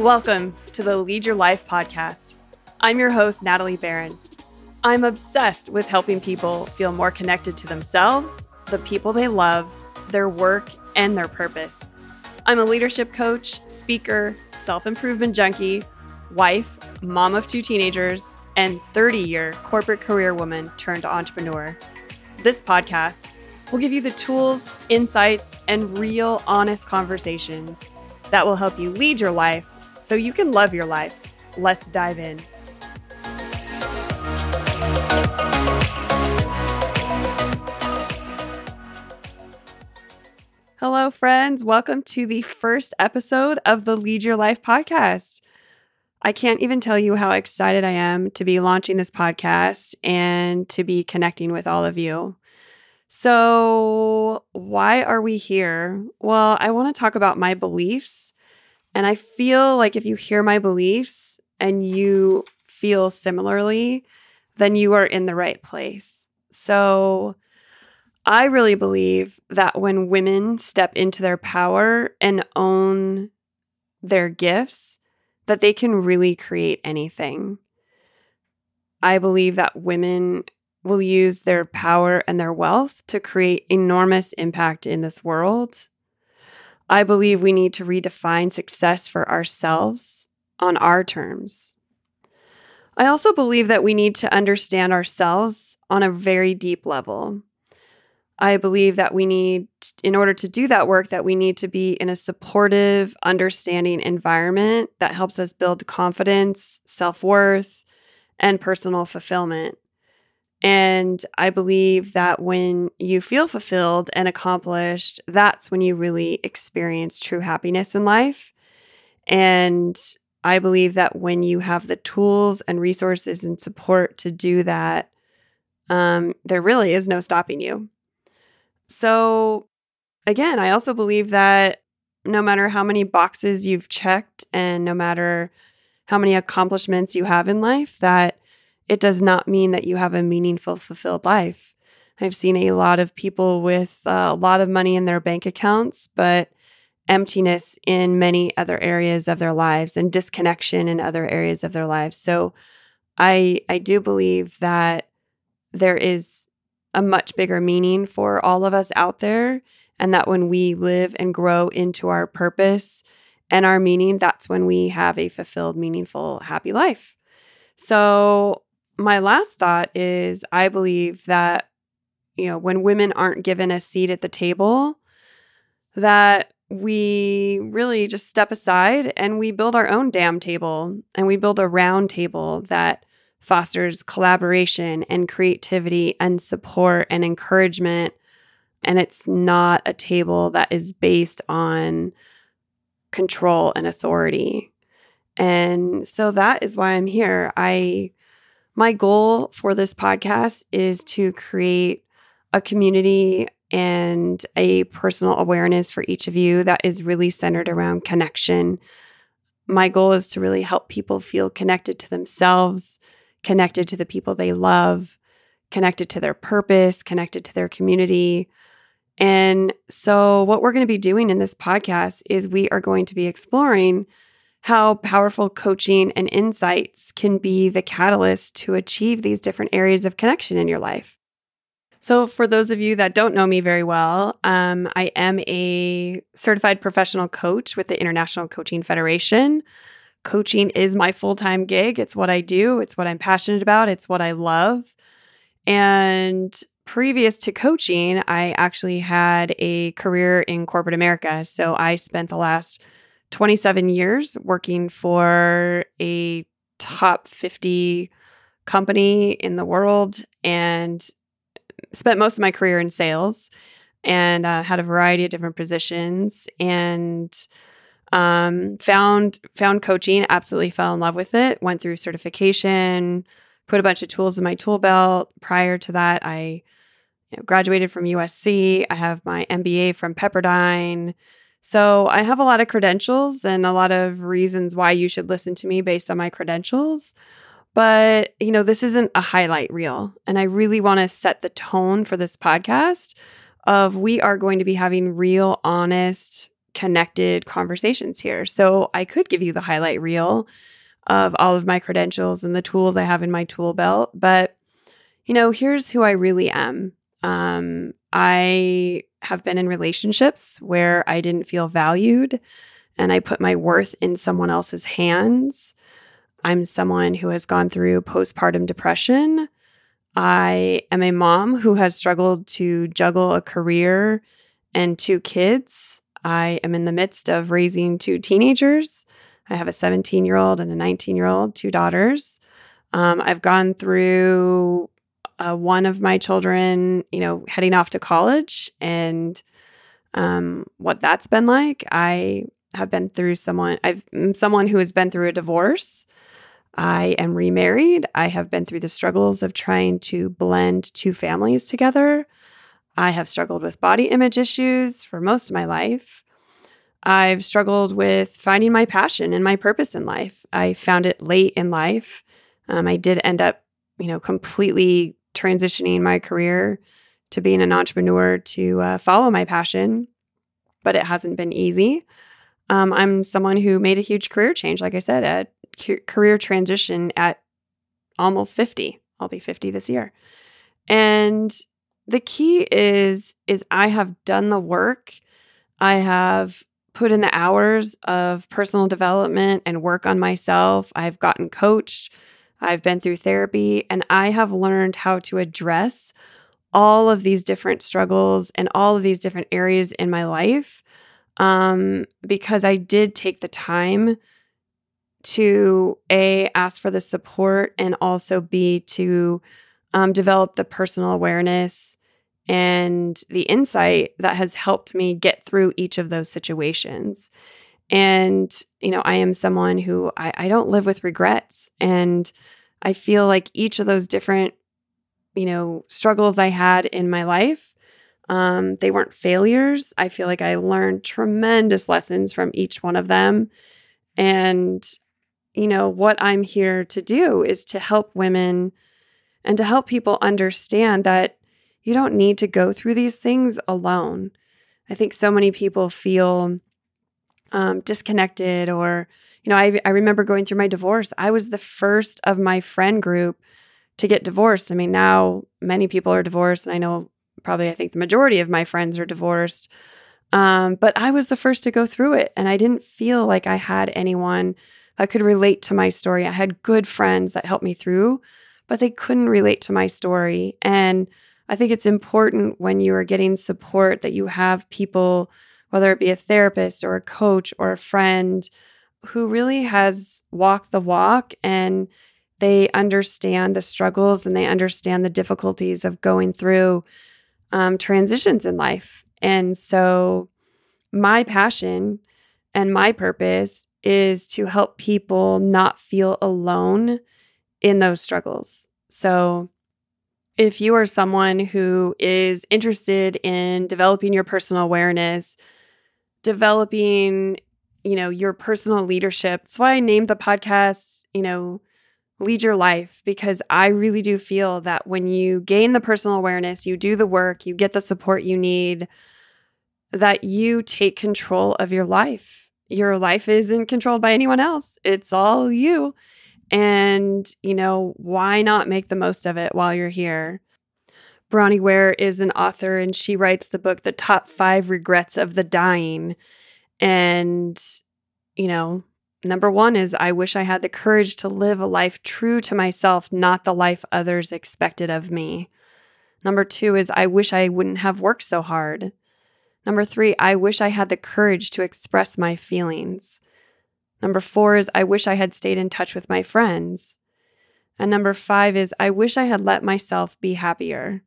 Welcome to the Lead Your Life podcast. I'm your host, Natalie Barron. I'm obsessed with helping people feel more connected to themselves, the people they love, their work, and their purpose. I'm a leadership coach, speaker, self improvement junkie, wife, mom of two teenagers, and 30 year corporate career woman turned entrepreneur. This podcast will give you the tools, insights, and real honest conversations that will help you lead your life so you can love your life. Let's dive in. Hello, friends. Welcome to the first episode of the Lead Your Life podcast. I can't even tell you how excited I am to be launching this podcast and to be connecting with all of you. So, why are we here? Well, I want to talk about my beliefs. And I feel like if you hear my beliefs and you feel similarly, then you are in the right place. So, I really believe that when women step into their power and own their gifts, that they can really create anything. I believe that women will use their power and their wealth to create enormous impact in this world. I believe we need to redefine success for ourselves on our terms. I also believe that we need to understand ourselves on a very deep level. I believe that we need, in order to do that work, that we need to be in a supportive, understanding environment that helps us build confidence, self worth, and personal fulfillment. And I believe that when you feel fulfilled and accomplished, that's when you really experience true happiness in life. And I believe that when you have the tools and resources and support to do that, um, there really is no stopping you. So, again, I also believe that no matter how many boxes you've checked and no matter how many accomplishments you have in life, that it does not mean that you have a meaningful, fulfilled life. I've seen a lot of people with uh, a lot of money in their bank accounts, but emptiness in many other areas of their lives and disconnection in other areas of their lives. So I I do believe that there is a much bigger meaning for all of us out there. And that when we live and grow into our purpose and our meaning, that's when we have a fulfilled, meaningful, happy life. So, my last thought is I believe that, you know, when women aren't given a seat at the table, that we really just step aside and we build our own damn table and we build a round table that fosters collaboration and creativity and support and encouragement. And it's not a table that is based on control and authority. And so that is why I'm here. I my goal for this podcast is to create a community and a personal awareness for each of you that is really centered around connection. My goal is to really help people feel connected to themselves, connected to the people they love, connected to their purpose, connected to their community. And so, what we're going to be doing in this podcast is we are going to be exploring how powerful coaching and insights can be the catalyst to achieve these different areas of connection in your life. So, for those of you that don't know me very well, um, I am a certified professional coach with the International Coaching Federation coaching is my full time gig. It's what I do, it's what I'm passionate about, it's what I love. And previous to coaching, I actually had a career in corporate America. So I spent the last 27 years working for a top 50 company in the world and spent most of my career in sales and uh, had a variety of different positions and um, found found coaching, absolutely fell in love with it. Went through certification, put a bunch of tools in my tool belt. Prior to that, I you know, graduated from USC. I have my MBA from Pepperdine. So I have a lot of credentials and a lot of reasons why you should listen to me based on my credentials. But, you know, this isn't a highlight reel. And I really want to set the tone for this podcast of we are going to be having real, honest, connected conversations here. So I could give you the highlight reel of all of my credentials and the tools I have in my tool belt, but you know, here's who I really am. Um, I have been in relationships where I didn't feel valued and I put my worth in someone else's hands. I'm someone who has gone through postpartum depression. I am a mom who has struggled to juggle a career and two kids. I am in the midst of raising two teenagers. I have a 17 year old and a 19 year old, two daughters. Um, I've gone through uh, one of my children, you know, heading off to college and um, what that's been like. I have been through someone, I've mm, someone who has been through a divorce. I am remarried. I have been through the struggles of trying to blend two families together. I have struggled with body image issues for most of my life. I've struggled with finding my passion and my purpose in life. I found it late in life. Um, I did end up, you know, completely transitioning my career to being an entrepreneur to uh, follow my passion, but it hasn't been easy. Um, I'm someone who made a huge career change, like I said, a career transition at almost 50. I'll be 50 this year. And the key is is I have done the work. I have put in the hours of personal development and work on myself. I've gotten coached. I've been through therapy and I have learned how to address all of these different struggles and all of these different areas in my life um, because I did take the time to A, ask for the support and also B, to um, develop the personal awareness and the insight that has helped me get through each of those situations. And, you know, I am someone who I, I don't live with regrets. And I feel like each of those different, you know, struggles I had in my life, um, they weren't failures. I feel like I learned tremendous lessons from each one of them. And, you know, what I'm here to do is to help women and to help people understand that you don't need to go through these things alone. I think so many people feel um, disconnected or, you know, I, I remember going through my divorce. I was the first of my friend group to get divorced. I mean, now many people are divorced, and I know probably I think the majority of my friends are divorced. Um, but I was the first to go through it, and I didn't feel like I had anyone that could relate to my story. I had good friends that helped me through, but they couldn't relate to my story. And I think it's important when you are getting support that you have people whether it be a therapist or a coach or a friend who really has walked the walk and they understand the struggles and they understand the difficulties of going through um, transitions in life. And so, my passion and my purpose is to help people not feel alone in those struggles. So, if you are someone who is interested in developing your personal awareness, developing, you know, your personal leadership. That's why I named the podcast, you know, Lead Your Life, because I really do feel that when you gain the personal awareness, you do the work, you get the support you need, that you take control of your life. Your life isn't controlled by anyone else, it's all you. And, you know, why not make the most of it while you're here? Bronnie Ware is an author and she writes the book, The Top Five Regrets of the Dying. And, you know, number one is I wish I had the courage to live a life true to myself, not the life others expected of me. Number two is I wish I wouldn't have worked so hard. Number three, I wish I had the courage to express my feelings. Number four is I wish I had stayed in touch with my friends. And number five is I wish I had let myself be happier.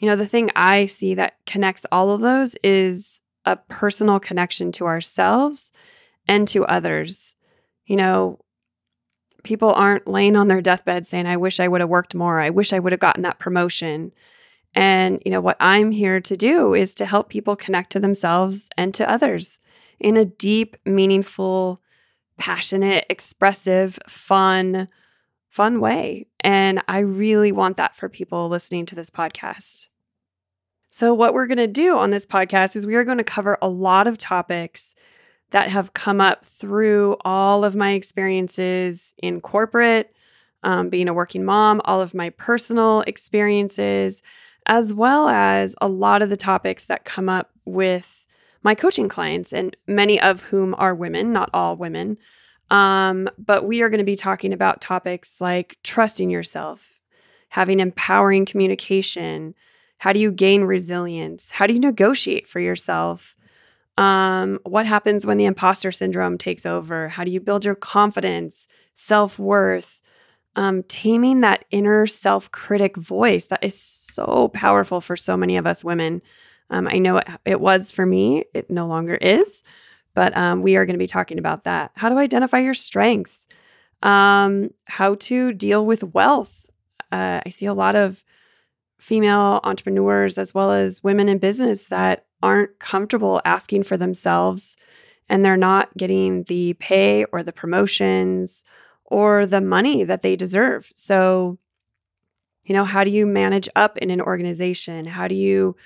You know, the thing I see that connects all of those is a personal connection to ourselves and to others. You know, people aren't laying on their deathbed saying, I wish I would have worked more. I wish I would have gotten that promotion. And, you know, what I'm here to do is to help people connect to themselves and to others in a deep, meaningful, passionate, expressive, fun, fun way. And I really want that for people listening to this podcast. So, what we're going to do on this podcast is we are going to cover a lot of topics that have come up through all of my experiences in corporate, um, being a working mom, all of my personal experiences, as well as a lot of the topics that come up with my coaching clients, and many of whom are women, not all women. Um, but we are going to be talking about topics like trusting yourself, having empowering communication. How do you gain resilience? How do you negotiate for yourself? Um, what happens when the imposter syndrome takes over? How do you build your confidence, self worth? Um, taming that inner self critic voice that is so powerful for so many of us women. Um, I know it, it was for me, it no longer is. But um, we are going to be talking about that. How to identify your strengths, um, how to deal with wealth. Uh, I see a lot of female entrepreneurs as well as women in business that aren't comfortable asking for themselves and they're not getting the pay or the promotions or the money that they deserve. So, you know, how do you manage up in an organization? How do you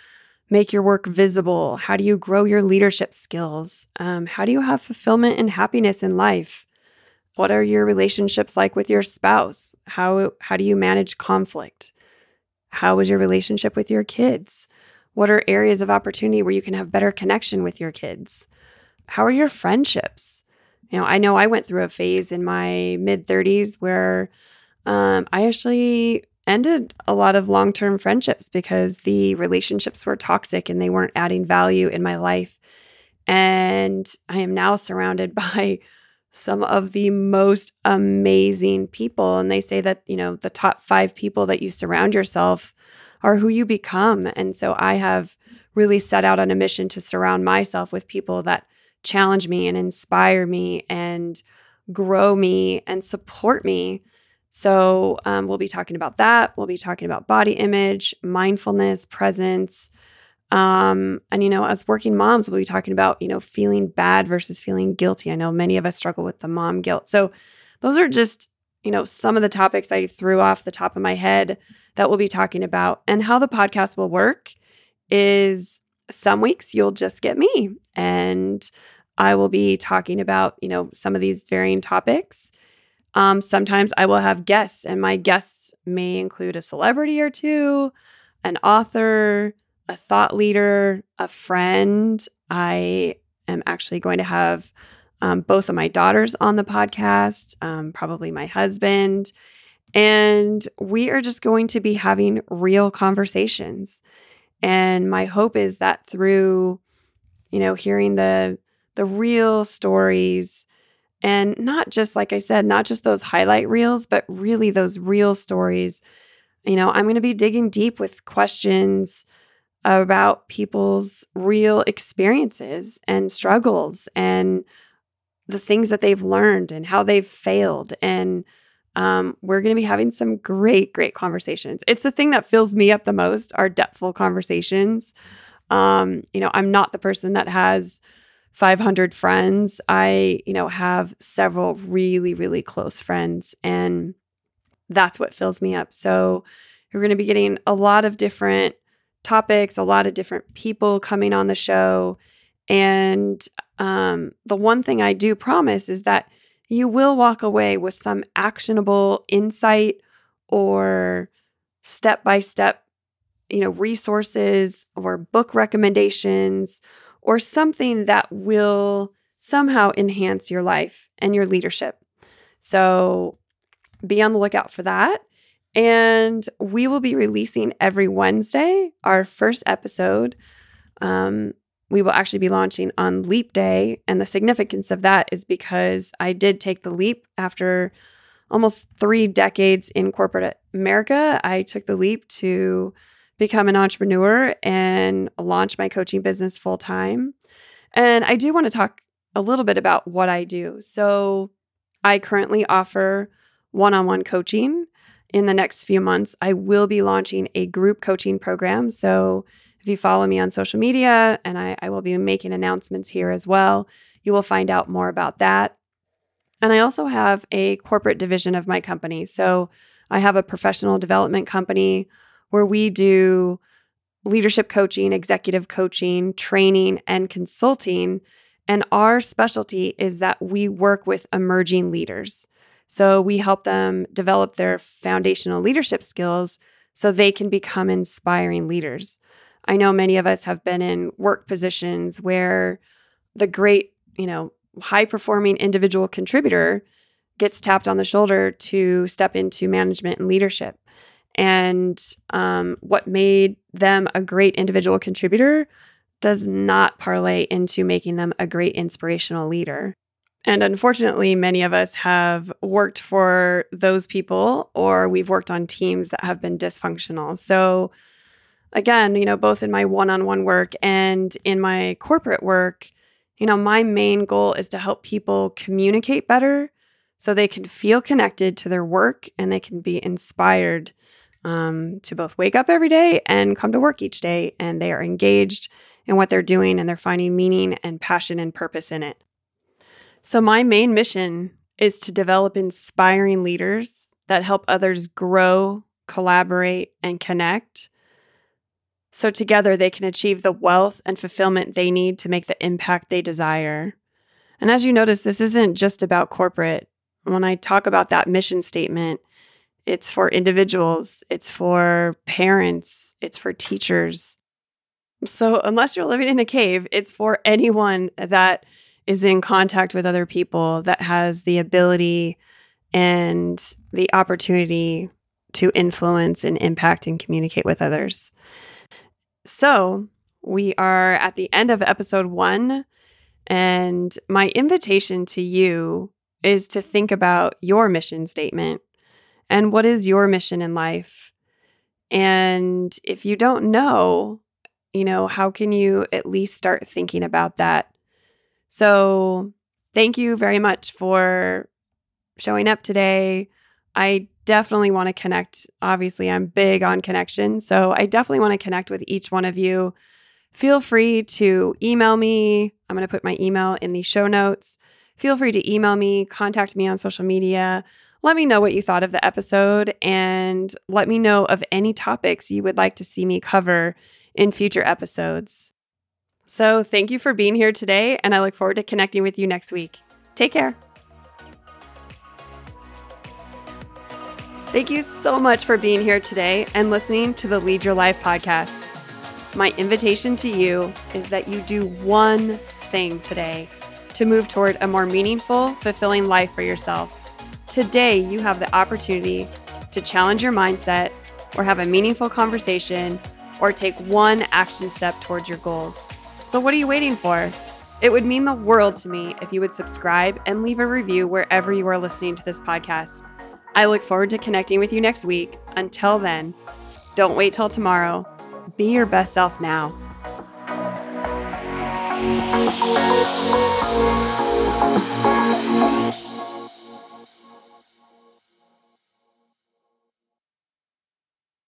make your work visible? How do you grow your leadership skills? Um, how do you have fulfillment and happiness in life? What are your relationships like with your spouse? How, how do you manage conflict? How is your relationship with your kids? What are areas of opportunity where you can have better connection with your kids? How are your friendships? You know, I know I went through a phase in my mid 30s where um, I actually ended a lot of long term friendships because the relationships were toxic and they weren't adding value in my life. And I am now surrounded by some of the most amazing people. And they say that, you know, the top five people that you surround yourself are who you become. And so I have really set out on a mission to surround myself with people that challenge me and inspire me and grow me and support me so, um, we'll be talking about that. We'll be talking about body image, mindfulness, presence. Um, and, you know, as working moms, we'll be talking about, you know, feeling bad versus feeling guilty. I know many of us struggle with the mom guilt. So, those are just, you know, some of the topics I threw off the top of my head that we'll be talking about. And how the podcast will work is some weeks you'll just get me and I will be talking about, you know, some of these varying topics. Um, sometimes I will have guests, and my guests may include a celebrity or two, an author, a thought leader, a friend. I am actually going to have um, both of my daughters on the podcast, um, probably my husband. And we are just going to be having real conversations. And my hope is that through, you know, hearing the the real stories and not just, like I said, not just those highlight reels, but really those real stories. You know, I'm going to be digging deep with questions about people's real experiences and struggles and the things that they've learned and how they've failed. And um, we're going to be having some great, great conversations. It's the thing that fills me up the most are depthful conversations. Um, you know, I'm not the person that has 500 friends. I, you know, have several really, really close friends, and that's what fills me up. So, you're going to be getting a lot of different topics, a lot of different people coming on the show. And um, the one thing I do promise is that you will walk away with some actionable insight or step by step, you know, resources or book recommendations or something that will somehow enhance your life and your leadership. So be on the lookout for that. And we will be releasing every Wednesday our first episode. Um, we will actually be launching on Leap Day. And the significance of that is because I did take the leap after almost three decades in corporate America. I took the leap to become an entrepreneur and launch my coaching business full time. And I do want to talk a little bit about what I do. So, I currently offer one on one coaching. In the next few months, I will be launching a group coaching program. So, if you follow me on social media, and I, I will be making announcements here as well, you will find out more about that. And I also have a corporate division of my company. So, I have a professional development company where we do leadership coaching, executive coaching, training, and consulting. And our specialty is that we work with emerging leaders. So we help them develop their foundational leadership skills so they can become inspiring leaders. I know many of us have been in work positions where the great, you know, high performing individual contributor gets tapped on the shoulder to step into management and leadership. And um, what made them a great individual contributor does not parlay into making them a great inspirational leader. And unfortunately, many of us have worked for those people or we've worked on teams that have been dysfunctional. So, again, you know, both in my one on one work and in my corporate work, you know, my main goal is to help people communicate better so they can feel connected to their work and they can be inspired um, to both wake up every day and come to work each day and they are engaged in what they're doing and they're finding meaning and passion and purpose in it. So, my main mission is to develop inspiring leaders that help others grow, collaborate, and connect. So, together they can achieve the wealth and fulfillment they need to make the impact they desire. And as you notice, this isn't just about corporate. When I talk about that mission statement, it's for individuals, it's for parents, it's for teachers. So, unless you're living in a cave, it's for anyone that is in contact with other people that has the ability and the opportunity to influence and impact and communicate with others. So, we are at the end of episode one, and my invitation to you is to think about your mission statement and what is your mission in life. And if you don't know, you know, how can you at least start thinking about that so, thank you very much for showing up today. I definitely want to connect. Obviously, I'm big on connection. So, I definitely want to connect with each one of you. Feel free to email me. I'm going to put my email in the show notes. Feel free to email me, contact me on social media. Let me know what you thought of the episode and let me know of any topics you would like to see me cover in future episodes. So, thank you for being here today, and I look forward to connecting with you next week. Take care. Thank you so much for being here today and listening to the Lead Your Life podcast. My invitation to you is that you do one thing today to move toward a more meaningful, fulfilling life for yourself. Today, you have the opportunity to challenge your mindset or have a meaningful conversation or take one action step towards your goals. So, what are you waiting for? It would mean the world to me if you would subscribe and leave a review wherever you are listening to this podcast. I look forward to connecting with you next week. Until then, don't wait till tomorrow. Be your best self now.